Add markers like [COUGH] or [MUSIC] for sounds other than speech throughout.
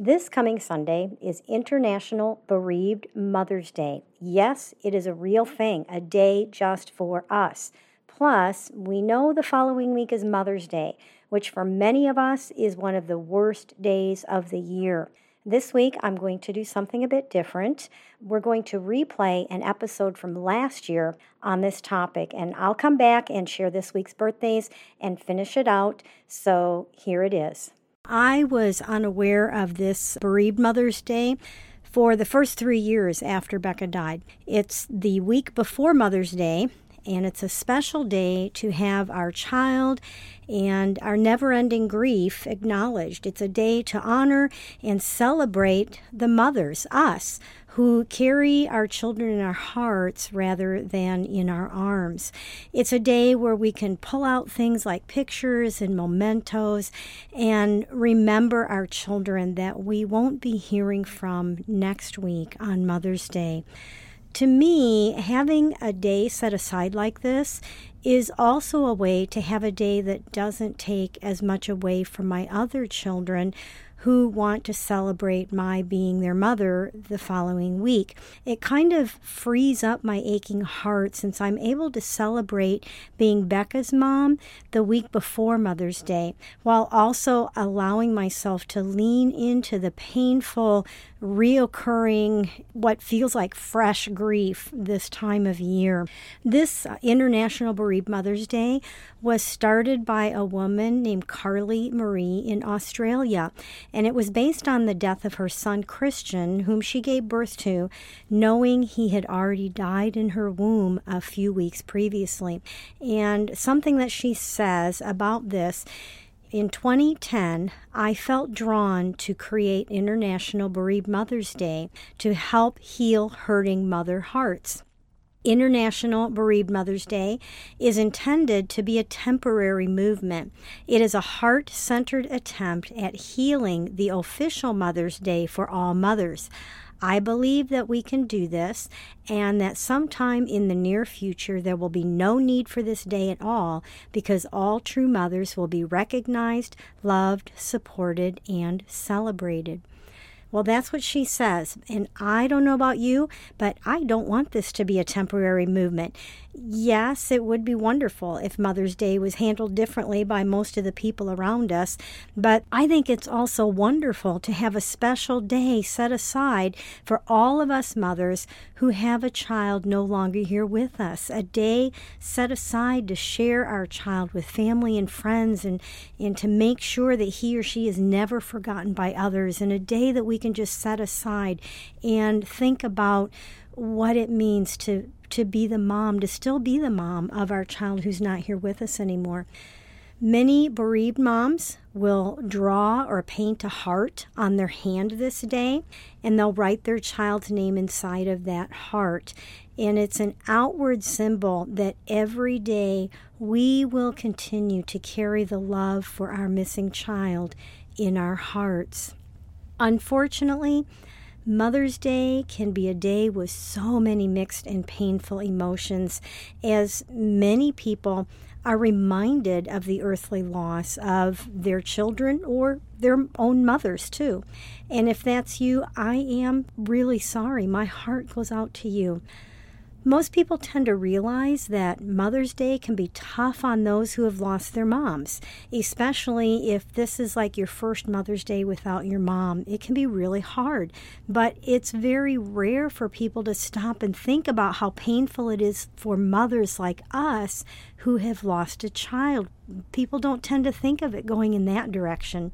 This coming Sunday is International Bereaved Mother's Day. Yes, it is a real thing, a day just for us. Plus, we know the following week is Mother's Day, which for many of us is one of the worst days of the year. This week, I'm going to do something a bit different. We're going to replay an episode from last year on this topic, and I'll come back and share this week's birthdays and finish it out. So here it is. I was unaware of this bereaved Mother's Day for the first three years after Becca died. It's the week before Mother's Day, and it's a special day to have our child and our never ending grief acknowledged. It's a day to honor and celebrate the mothers, us, who carry our children in our hearts rather than in our arms. It's a day where we can pull out things like pictures and mementos and remember our children that we won't be hearing from next week on Mother's Day. To me, having a day set aside like this is also a way to have a day that doesn't take as much away from my other children who want to celebrate my being their mother the following week. It kind of frees up my aching heart since I'm able to celebrate being Becca's mom the week before Mother's Day, while also allowing myself to lean into the painful, reoccurring, what feels like fresh grief this time of year. This uh, International Bereaved Mother's Day was started by a woman named Carly Marie in Australia and it was based on the death of her son Christian, whom she gave birth to, knowing he had already died in her womb a few weeks previously. And something that she says about this in 2010, I felt drawn to create International Bereaved Mother's Day to help heal hurting mother hearts. International Bereaved Mother's Day is intended to be a temporary movement. It is a heart centered attempt at healing the official Mother's Day for all mothers. I believe that we can do this and that sometime in the near future there will be no need for this day at all because all true mothers will be recognized, loved, supported, and celebrated. Well, that's what she says. And I don't know about you, but I don't want this to be a temporary movement yes, it would be wonderful if Mother's Day was handled differently by most of the people around us, but I think it's also wonderful to have a special day set aside for all of us mothers who have a child no longer here with us. A day set aside to share our child with family and friends and, and to make sure that he or she is never forgotten by others, and a day that we can just set aside and think about what it means to to be the mom, to still be the mom of our child who's not here with us anymore. Many bereaved moms will draw or paint a heart on their hand this day, and they'll write their child's name inside of that heart. And it's an outward symbol that every day we will continue to carry the love for our missing child in our hearts. Unfortunately, Mother's Day can be a day with so many mixed and painful emotions, as many people are reminded of the earthly loss of their children or their own mothers, too. And if that's you, I am really sorry. My heart goes out to you. Most people tend to realize that Mother's Day can be tough on those who have lost their moms, especially if this is like your first Mother's Day without your mom. It can be really hard, but it's very rare for people to stop and think about how painful it is for mothers like us who have lost a child. People don't tend to think of it going in that direction.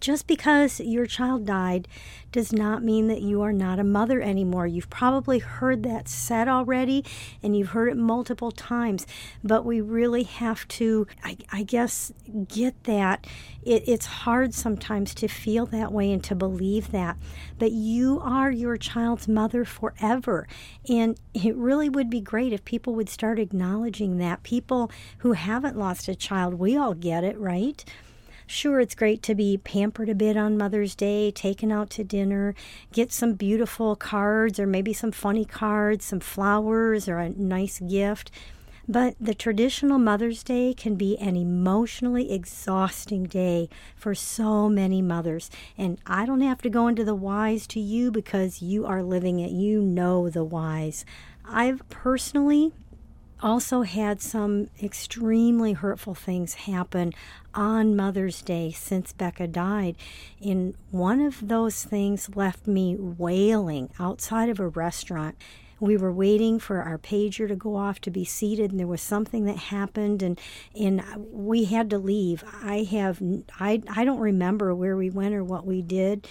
Just because your child died does not mean that you are not a mother anymore. You've probably heard that said already and you've heard it multiple times, but we really have to, I, I guess, get that. It, it's hard sometimes to feel that way and to believe that. But you are your child's mother forever. And it really would be great if people would start acknowledging that. People who haven't lost a child, we all get it, right? Sure, it's great to be pampered a bit on Mother's Day, taken out to dinner, get some beautiful cards or maybe some funny cards, some flowers or a nice gift. But the traditional Mother's Day can be an emotionally exhausting day for so many mothers. And I don't have to go into the whys to you because you are living it. You know the whys. I've personally also had some extremely hurtful things happen on Mother's Day since Becca died. And one of those things left me wailing outside of a restaurant. We were waiting for our pager to go off to be seated, and there was something that happened, and and we had to leave. I have I I don't remember where we went or what we did,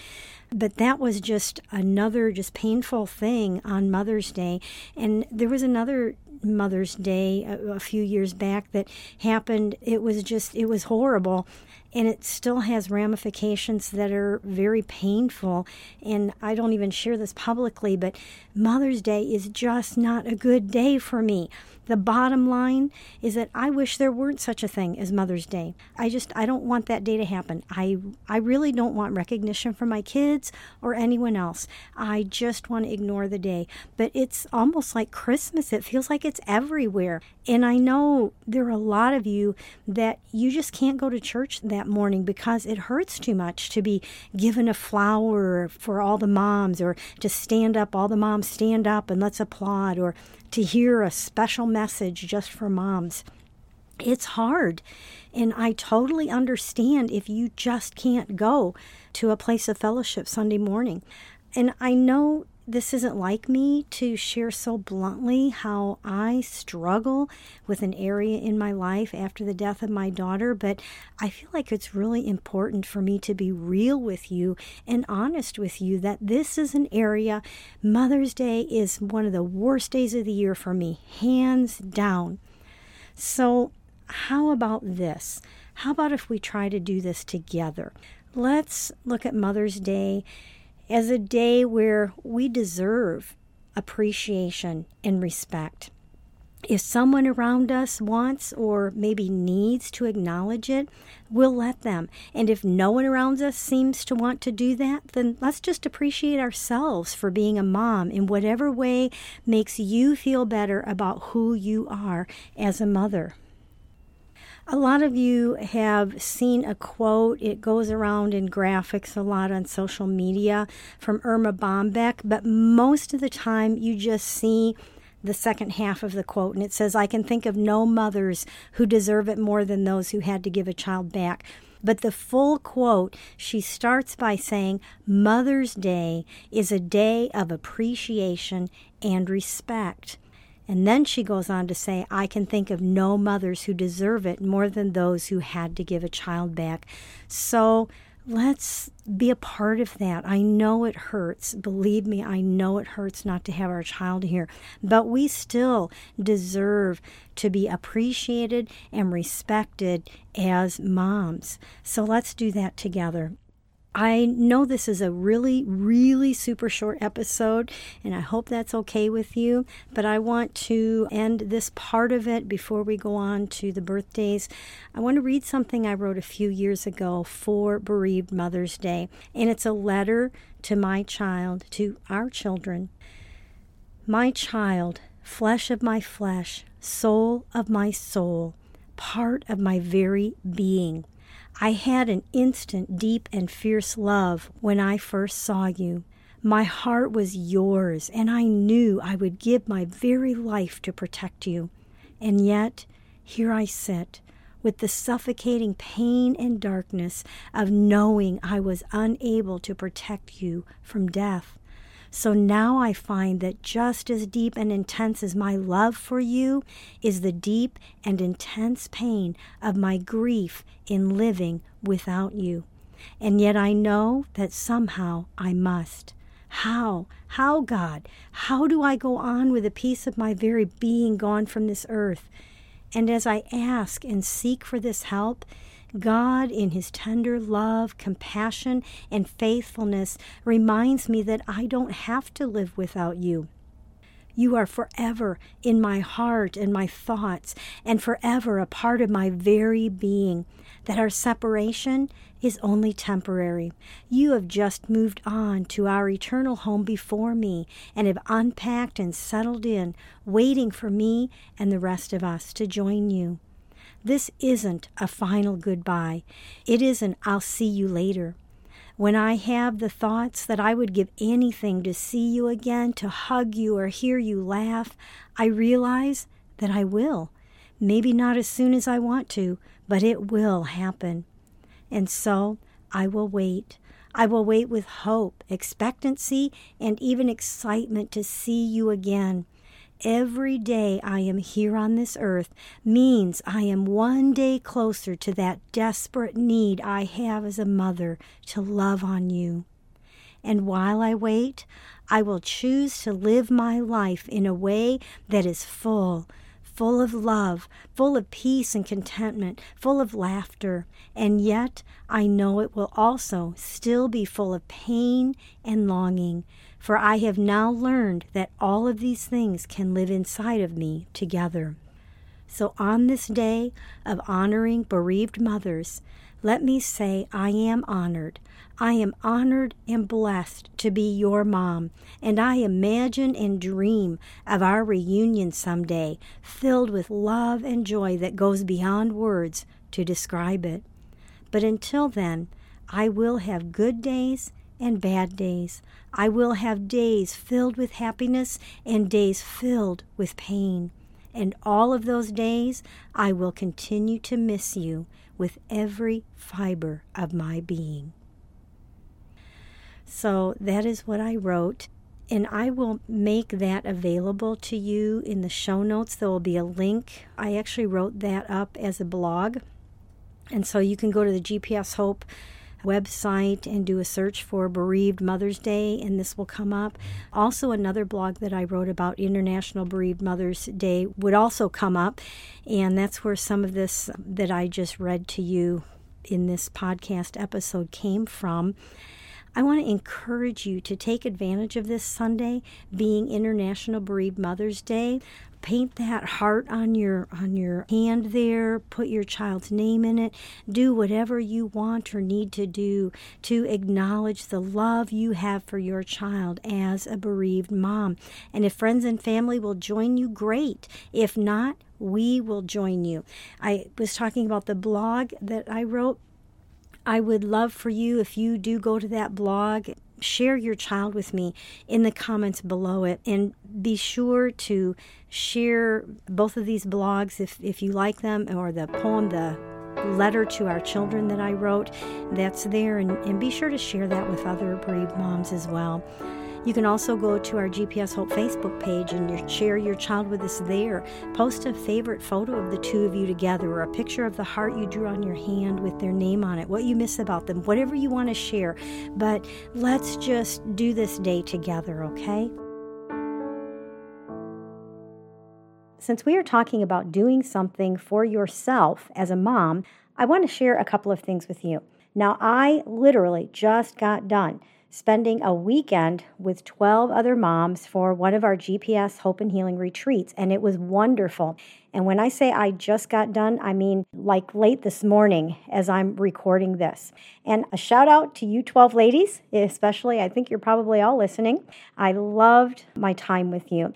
but that was just another just painful thing on Mother's Day. And there was another Mother's Day a, a, few years back that happened. It was just, it was horrible. And it still has ramifications that are very painful. And I don't even share this publicly, but Mother's Day is just not a good day for me. The bottom line is that I wish there weren't such a thing as Mother's Day. I just I don't want that day to happen. I I really don't want recognition from my kids or anyone else. I just want to ignore the day. But it's almost like Christmas. It feels like it's everywhere. And I know there are a lot of you that you just can't go to church that morning because it hurts too much to be given a flower for all the moms or to stand up all the moms stand up and let's applaud or to hear a special message just for moms. It's hard. And I totally understand if you just can't go to a place of fellowship Sunday morning. And I know this isn't like me to share so bluntly how I struggle with an area in my life after the death of my daughter, but I feel like it's really important for me to be real with you and honest with you that this is an area. Mother's Day is one of the worst days of the year for me, hands down. So, how about this? How about if we try to do this together? Let's look at Mother's Day as a day where we deserve appreciation and respect. If someone around us wants or maybe needs to acknowledge it, we'll let them. And if no one around us seems to want to do that, then let's just appreciate ourselves for being a mom in whatever way makes you feel better about who you are as a mother. A lot of you have seen a quote. It goes around in graphics a lot on social media from Erma Bombeck, but most of the time you just see the second half of the quote, and it says, I can think of no mothers who deserve it more than those who had to give a child back. But the full quote, she starts by saying, Mother's Day is a day of appreciation and respect. And then she goes on to say, I can think of no mothers who deserve it more than those who had to give a child back. So let's be a part of that. I know it hurts. Believe me, I know it hurts not to have our child here. But we still deserve to be appreciated and respected as moms. So let's do that together. I know this is a really, really super short episode, and I hope that's okay with you. But I want to end this part of it before we go on to the birthdays. I want to read something I wrote a few years ago for Bereaved Mother's Day, and it's a letter to my child, to our children. My child, flesh of my flesh, soul of my soul, part of my very being. I had an instant, deep, and fierce love when I first saw you. My heart was yours, and I knew I would give my very life to protect you. And yet, here I sit, with the suffocating pain and darkness of knowing I was unable to protect you from death. So now I find that just as deep and intense as my love for you is the deep and intense pain of my grief in living without you. And yet I know that somehow I must. How? How, God? How do I go on with a piece of my very being gone from this earth? And as I ask and seek for this help, God, in His tender love, compassion, and faithfulness, reminds me that I don't have to live without you. You are forever in my heart and my thoughts, and forever a part of my very being. That our separation is only temporary. You have just moved on to our eternal home before me and have unpacked and settled in, waiting for me and the rest of us to join you. This isn't a final goodbye. It isn't, I'll see you later. When I have the thoughts that I would give anything to see you again, to hug you or hear you laugh, I realize that I will. Maybe not as soon as I want to, but it will happen. And so I will wait. I will wait with hope, expectancy, and even excitement to see you again. Every day I am here on this earth means I am one day closer to that desperate need I have as a mother to love on you. And while I wait, I will choose to live my life in a way that is full, full of love, full of peace and contentment, full of laughter. And yet I know it will also still be full of pain and longing for I have now learned that all of these things can live inside of me together. So, on this day of honoring bereaved mothers, let me say I am honored. I am honored and blessed to be your mom, and I imagine and dream of our reunion someday, filled with love and joy that goes beyond words to describe it. But until then, I will have good days and bad days. I will have days filled with happiness and days filled with pain. And all of those days, I will continue to miss you with every fiber of my being. So that is what I wrote. And I will make that available to you in the show notes. There will be a link. I actually wrote that up as a blog. And so you can go to the GPS Hope website and do a search for Bereaved Mother's Day, and this will come up. Also, another blog that I wrote about International Bereaved Mother's Day would also come up, and that's where some of this um, that I just read to you in this podcast episode came from. I want to encourage you to take advantage of this Sunday being International Bereaved Mother's Day paint that heart on your on your hand there put your child's name in it do whatever you want or need to do to acknowledge the love you have for your child as a bereaved mom. And if friends and family will join you great. If not we will join you. I was talking about the blog that i wrote. I would love for you if you do go to that blog share your child with me in the comments below it. And be sure to share both of these blogs if, if you like them or the poem the letter to our children that i wrote. That's there. And, and be sure to share that with other bereaved moms as well you can also go to our GPS Hope Facebook page and share your child with us there. Post a favorite photo of the two of you together or a picture of the heart you drew on your hand with their name on it, what you miss about them, whatever you want to share. But let's just do this day together, okay? Since we are talking about doing something for yourself as a mom, I want to share a couple of things with you. Now, I literally just got done spending a weekend with 12 other moms for one of our GPS Hope and Healing retreats, and it was wonderful. And when I say I just got done, I mean like late this morning as I'm recording this. And a shout out to you 12 ladies, especially. I think you're probably all listening. I loved my time with you.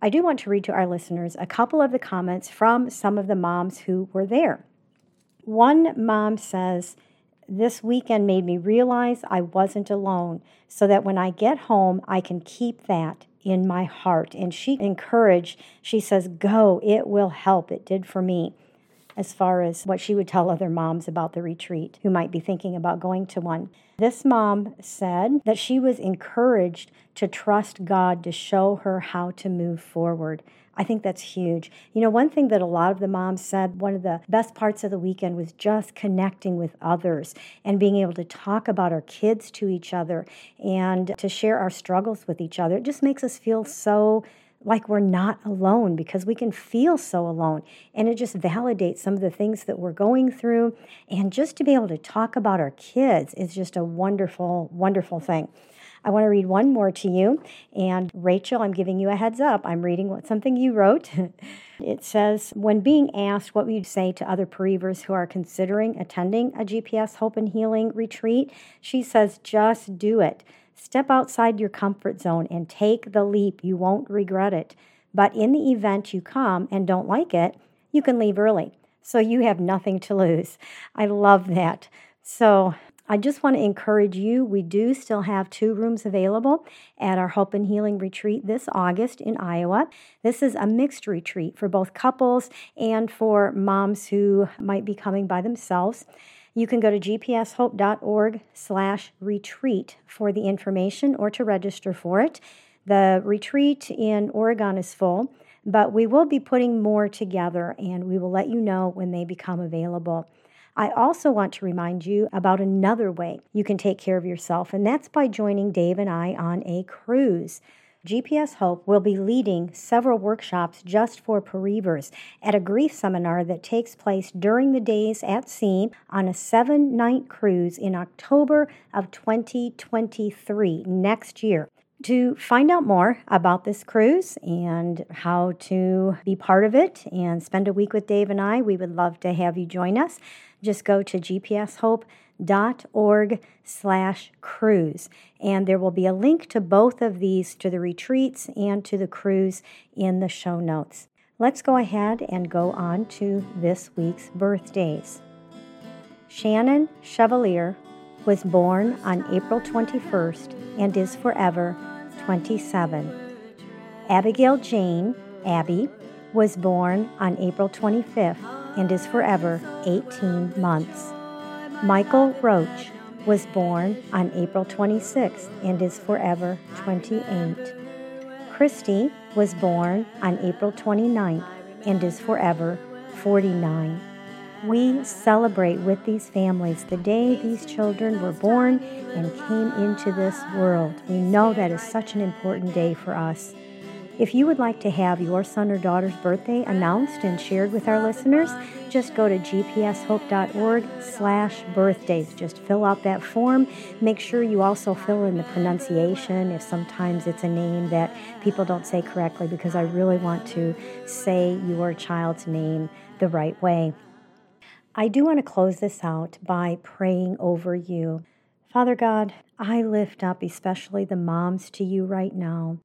I do want to read to our listeners a couple of the comments from some of the moms who were there. One mom says, this weekend made me realize I wasn't alone, so that when I get home, I can keep that in my heart. And she encouraged, she says, Go, it will help. It did for me. as far as what she would tell other moms about the retreat who might be thinking about going to one. This mom said that she was encouraged to trust God to show her how to move forward. I think that's huge. You know, one thing that a lot of the moms said, one of the best parts of the weekend was just connecting with others and being able to talk about our kids to each other and to share our struggles with each other. It just makes us feel so like we're not alone because we can feel so alone. And it just validates some of the things that we're going through. And just to be able to talk about our kids is just a wonderful, wonderful thing. I want to read one more to you. And Rachel, I'm giving you a heads up. I'm reading what, something you wrote. [LAUGHS] it says, When being asked what would you say to other bereavers who are considering attending a GPS Hope and Healing retreat, she says, just do it. Step outside your comfort zone and take the leap. You won't regret it. But in the event you come and don't like it, you can leave early. So you have nothing to lose. I love that. So I just want to encourage you. We do still have two rooms available at our Hope and Healing retreat this August in Iowa. This is a mixed retreat for both couples and for moms who might be coming by themselves. You can go to gpshope.org slash retreat for the information or to register for it. The retreat in Oregon is full, but we will be putting more together and we will let you know when they become available. I also want to remind you about another way you can take care of yourself, and that's by joining Dave and I on a cruise. GPS Hope will be leading several workshops just for bereavers at a grief seminar that takes place during the days at sea on a seven night cruise in October of 2023, next year. To find out more about this cruise and how to be part of it and spend a week with Dave and I, we would love to have you join us just go to gpshope.org slash cruise. And there will be a link to both of these to the retreats and to the cruise in the show notes. Let's go ahead and go on to this week's birthdays. Shannon chevalier was born on april 21st and is forever 27 abigail jane abby was born on april 25th and is forever 18 months. Michael Roach was born on April 26 and is forever 28. Christy was born on April 29 and is forever 49. We celebrate with these families the day these children were born and came into this world. We know that is such an important day for us. If you would like to have your son or daughter's birthday announced and shared with our listeners, just go to gpshope.org slash birthdays. Just fill out that form. Make sure you also fill in the pronunciation if sometimes it's a name that people don't say correctly because I really want to say your child's name the right way. I do want to close this out by praying over you. Father God, I lift up especially the moms to you right now.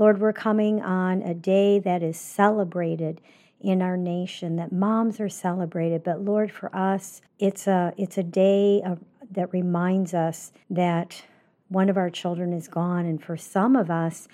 Lord, we're coming on a day that is celebrated in our nation, that moms are celebrated. But Lord, for us, it's a, it's a day of, that reminds us that one of our children is gone. And for some of us,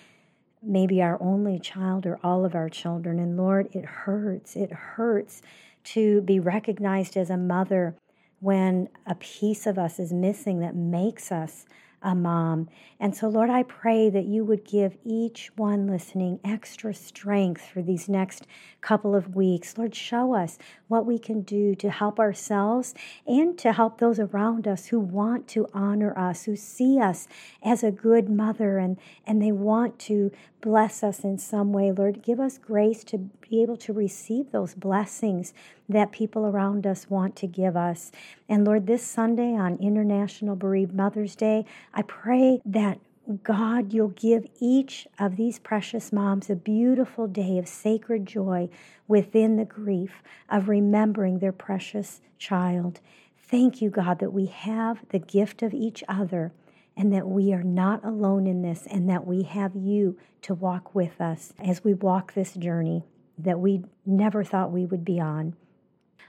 maybe our only child or all of our children. And Lord, it hurts. It hurts to be recognized as a mother when a piece of us is missing that makes us a mom. And so, Lord, I pray that you would give each one listening extra strength for these next couple of weeks. Lord, show us what we can do to help ourselves and to help those around us who want to honor us, who see us as a good mother and, and they want to bless us in some way. Lord, give us grace to be able to receive those blessings that people around us want to give us. And Lord, this Sunday on International Bereaved Mother's Day, I pray that God, you'll give each of these precious moms a beautiful day of sacred joy within the grief of remembering their precious child. Thank you, God, that we have the gift of each other and that we are not alone in this and that we have you to walk with us as we walk this journey that we never thought we would be on.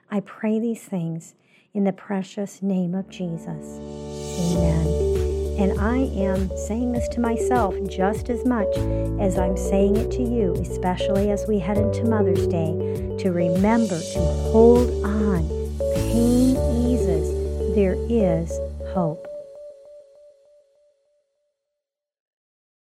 I pray these things in the precious name of Jesus. Amen. And I am saying this to myself just as much as I'm saying it to you, especially as we head into Mother's Day, to remember to hold on. Pain eases. There is hope.